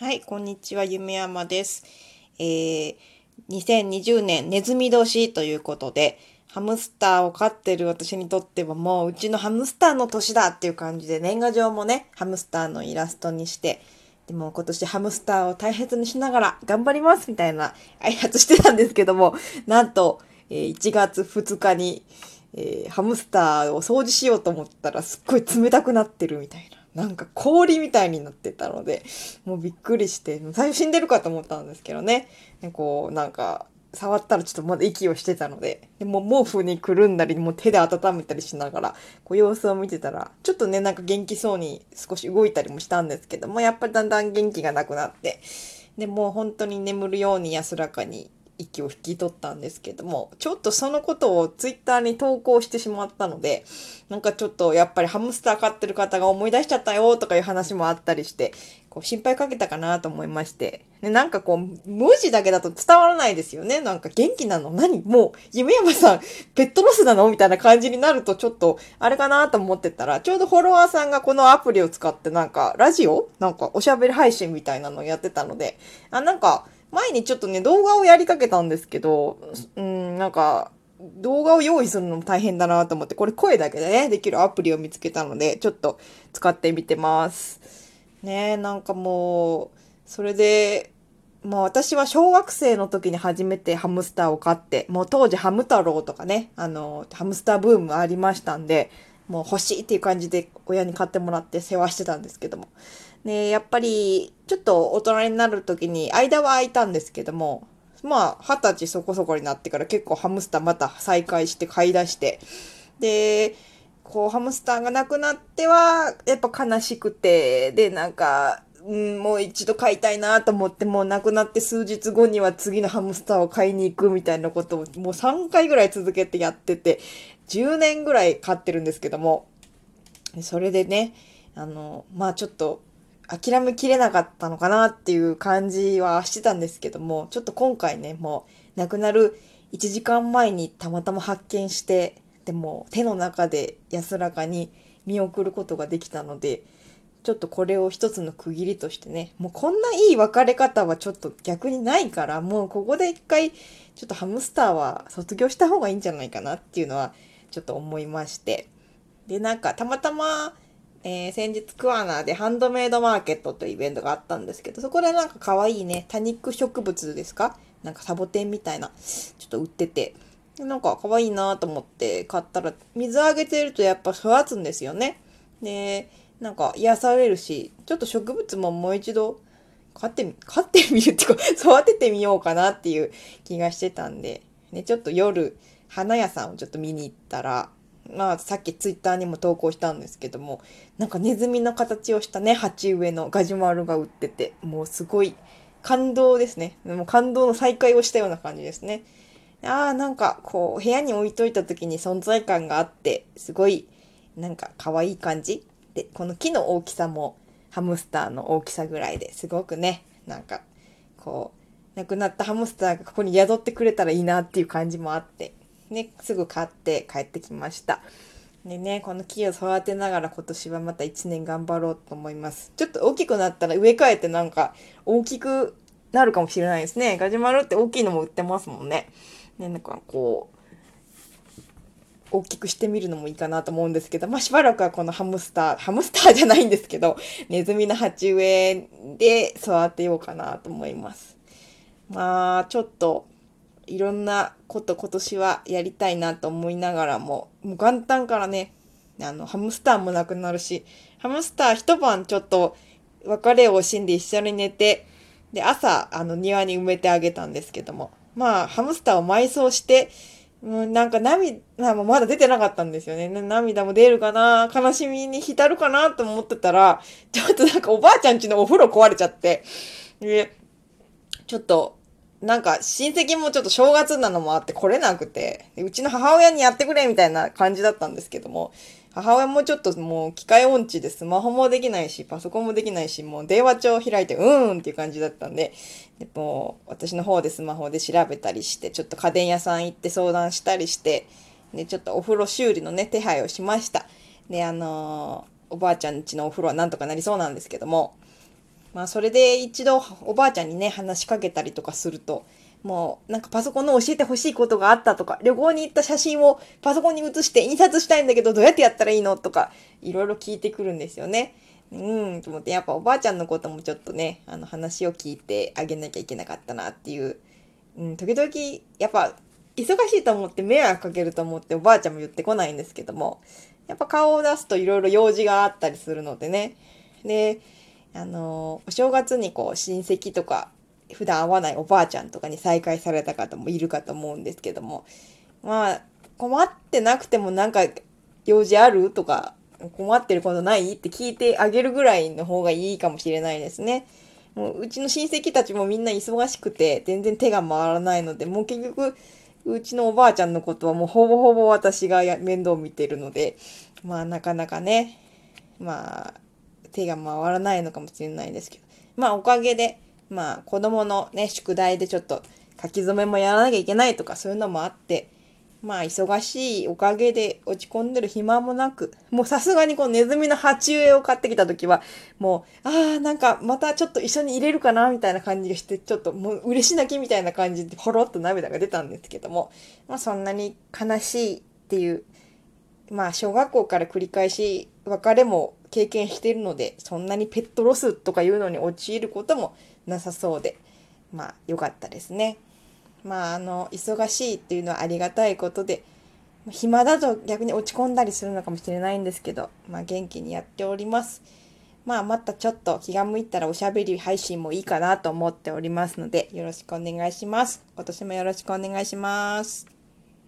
はい、こんにちは、夢山です。えー、2020年ネズミ年ということで、ハムスターを飼ってる私にとってはもううちのハムスターの年だっていう感じで年賀状もね、ハムスターのイラストにして、でも今年ハムスターを大切にしながら頑張りますみたいな挨拶してたんですけども、なんと、えー1月2日に、えーハムスターを掃除しようと思ったらすっごい冷たくなってるみたいな。なんか氷みたいになってたので、もうびっくりして、最初死んでるかと思ったんですけどね。こう、なんか、触ったらちょっとまだ息をしてたので、でも毛布にくるんだり、もう手で温めたりしながら、こう様子を見てたら、ちょっとね、なんか元気そうに少し動いたりもしたんですけども、やっぱりだんだん元気がなくなって、で、もう本当に眠るように安らかに息を引き取ったんですけども、ちょっとそのことをツイッターに投稿してしまったので、なんかちょっとやっぱりハムスター飼ってる方が思い出しちゃったよとかいう話もあったりして、こう心配かけたかなと思いまして。で、なんかこう、文字だけだと伝わらないですよね。なんか元気なの？何？もう、夢山さん、ペットロスなの？みたいな感じになるとちょっと、あれかなと思ってたら、ちょうどフォロワーさんがこのアプリを使ってなんか、ラジオ？なんかおしゃべり配信みたいなのをやってたので、あ、なんか、前にちょっとね、動画をやりかけたんですけど、うん、なんか、動画を用意するのも大変だなと思って、これ声だけでね、できるアプリを見つけたので、ちょっと使ってみてます。ね、なんかもう、それで、まあ私は小学生の時に初めてハムスターを飼って、もう当時ハム太郎とかね、あの、ハムスターブームありましたんで、もう欲しいっていう感じで親に買ってもらって世話してたんですけども。ねやっぱり、ちょっと大人になる時に間は空いたんですけども、まあ、二十歳そこそこになってから結構ハムスターまた再開して買い出して、で、こうハムスターがなくなっては、やっぱ悲しくて、で、なんか、うん、もう一度買いたいなと思って、もうなくなって数日後には次のハムスターを買いに行くみたいなことをもう3回ぐらい続けてやってて、10年ぐらい飼ってるんですけども、それでね、あの、まあちょっと諦めきれなかったのかなっていう感じはしてたんですけども、ちょっと今回ね、もう亡くなる1時間前にたまたま発見して、でも手の中で安らかに見送ることができたので、ちょっとこれを一つの区切りとしてね、もうこんないい別れ方はちょっと逆にないから、もうここで一回、ちょっとハムスターは卒業した方がいいんじゃないかなっていうのは、ちょっと思いまして。で、なんかたまたま、えー先日クアナでハンドメイドマーケットというイベントがあったんですけど、そこでなんか可愛いね、多肉植物ですか？なんかサボテンみたいな、ちょっと売ってて、でなんか可愛いなと思って買ったら、水あげてるとやっぱ育つんですよね。で、なんか癒されるし、ちょっと植物ももう一度飼ってみ、飼ってみるっていうか、育ててみようかなっていう気がしてたんで、ね、ちょっと夜、花屋さんをちょっと見に行ったら、まあ、さっきツイッターにも投稿したんですけども、なんかネズミの形をしたね、鉢植えのガジュマルが売ってて、もうすごい感動ですね。もう感動の再会をしたような感じですね。ああ、なんかこう、部屋に置いといた時に存在感があって、すごい、なんか可愛い感じ。で、この木の大きさもハムスターの大きさぐらいですごくね、なんか、こう、亡くなったハムスターがここに宿ってくれたらいいなっていう感じもあって、ね、すぐ買って帰ってきました。でね、この木を育てながら今年はまた1年頑張ろうと思います。ちょっと大きくなったら植え替えてなんか大きくなるかもしれないですね。ガジュマルって大きいのも売ってますもんね。ね、なんかこう、大きくしてみるのもいいかなと思うんですけど、まあしばらくはこのハムスター、ハムスターじゃないんですけど、ネズミの鉢植えで育てようかなと思います。まあちょっといろんなこと今年はやりたいなと思いながらも、もう元旦からね、あの、ハムスターもなくなるし、ハムスター一晩ちょっと別れを惜しんで一緒に寝て、で、朝、あの、庭に埋めてあげたんですけども、まあ、ハムスターを埋葬して、うん、なんか涙もまだ出てなかったんですよね。涙も出るかな？悲しみに浸るかなと思ってたら、ちょっとなんかおばあちゃんちのお風呂壊れちゃって、で、ちょっと、なんか親戚もちょっと正月なのもあって来れなくて、うちの母親にやってくれみたいな感じだったんですけども、母親もちょっともう機械音痴でスマホもできないし、パソコンもできないし、もう電話帳開いて、うーんっていう感じだったんで、でもう私の方でスマホで調べたりして、ちょっと家電屋さん行って相談したりして、で、ちょっとお風呂修理のね、手配をしました。で、あのーおばあちゃん家のお風呂はなんとかなりそうなんですけども、まあそれで一度おばあちゃんにね、話しかけたりとかすると、もうなんかパソコンの教えてほしいことがあったとか、旅行に行った写真をパソコンに写して印刷したいんだけどどうやってやったらいいのとか、いろいろ聞いてくるんですよね。うん、と思って、やっぱおばあちゃんのこともちょっとね、あの話を聞いてあげなきゃいけなかったなっていう。うん、時々、やっぱ、忙しいと思って迷惑かけると思っておばあちゃんも言ってこないんですけども、やっぱ顔を出すといろいろ用事があったりするのでね。で、あの、お正月にこう親戚とか、普段会わないおばあちゃんとかに再会された方もいるかと思うんですけども、まあ、困ってなくてもなんか用事あるとか困ってることないって聞いてあげるぐらいの方がいいかもしれないですね。もううちの親戚たちもみんな忙しくて全然手が回らないので、もう結局うちのおばあちゃんのことはもうほぼほぼ私が面倒見てるので、まあなかなかね、まあ手が回らないのかもしれないですけど、まあおかげで、まあ子供のね、宿題でちょっと書き初めもやらなきゃいけないとかそういうのもあって、まあ忙しいおかげで落ち込んでる暇もなく、もうさすがにこのネズミの鉢植えを買ってきた時は、もう、ああ、なんかまたちょっと一緒に入れるかなみたいな感じがして、ちょっともう嬉し泣きみたいな感じでほろっと涙が出たんですけども、まあそんなに悲しいっていう、まあ小学校から繰り返し別れも経験しているので、そんなにペットロスとかいうのに陥ることもなさそうで、まあ良かったですね。まあ、あの、忙しいっていうのはありがたいことで、暇だと逆に落ち込んだりするのかもしれないんですけど、まあ、元気にやっております。まあ、またちょっと気が向いたらおしゃべり配信もいいかなと思っておりますので、よろしくお願いします。今年もよろしくお願いします。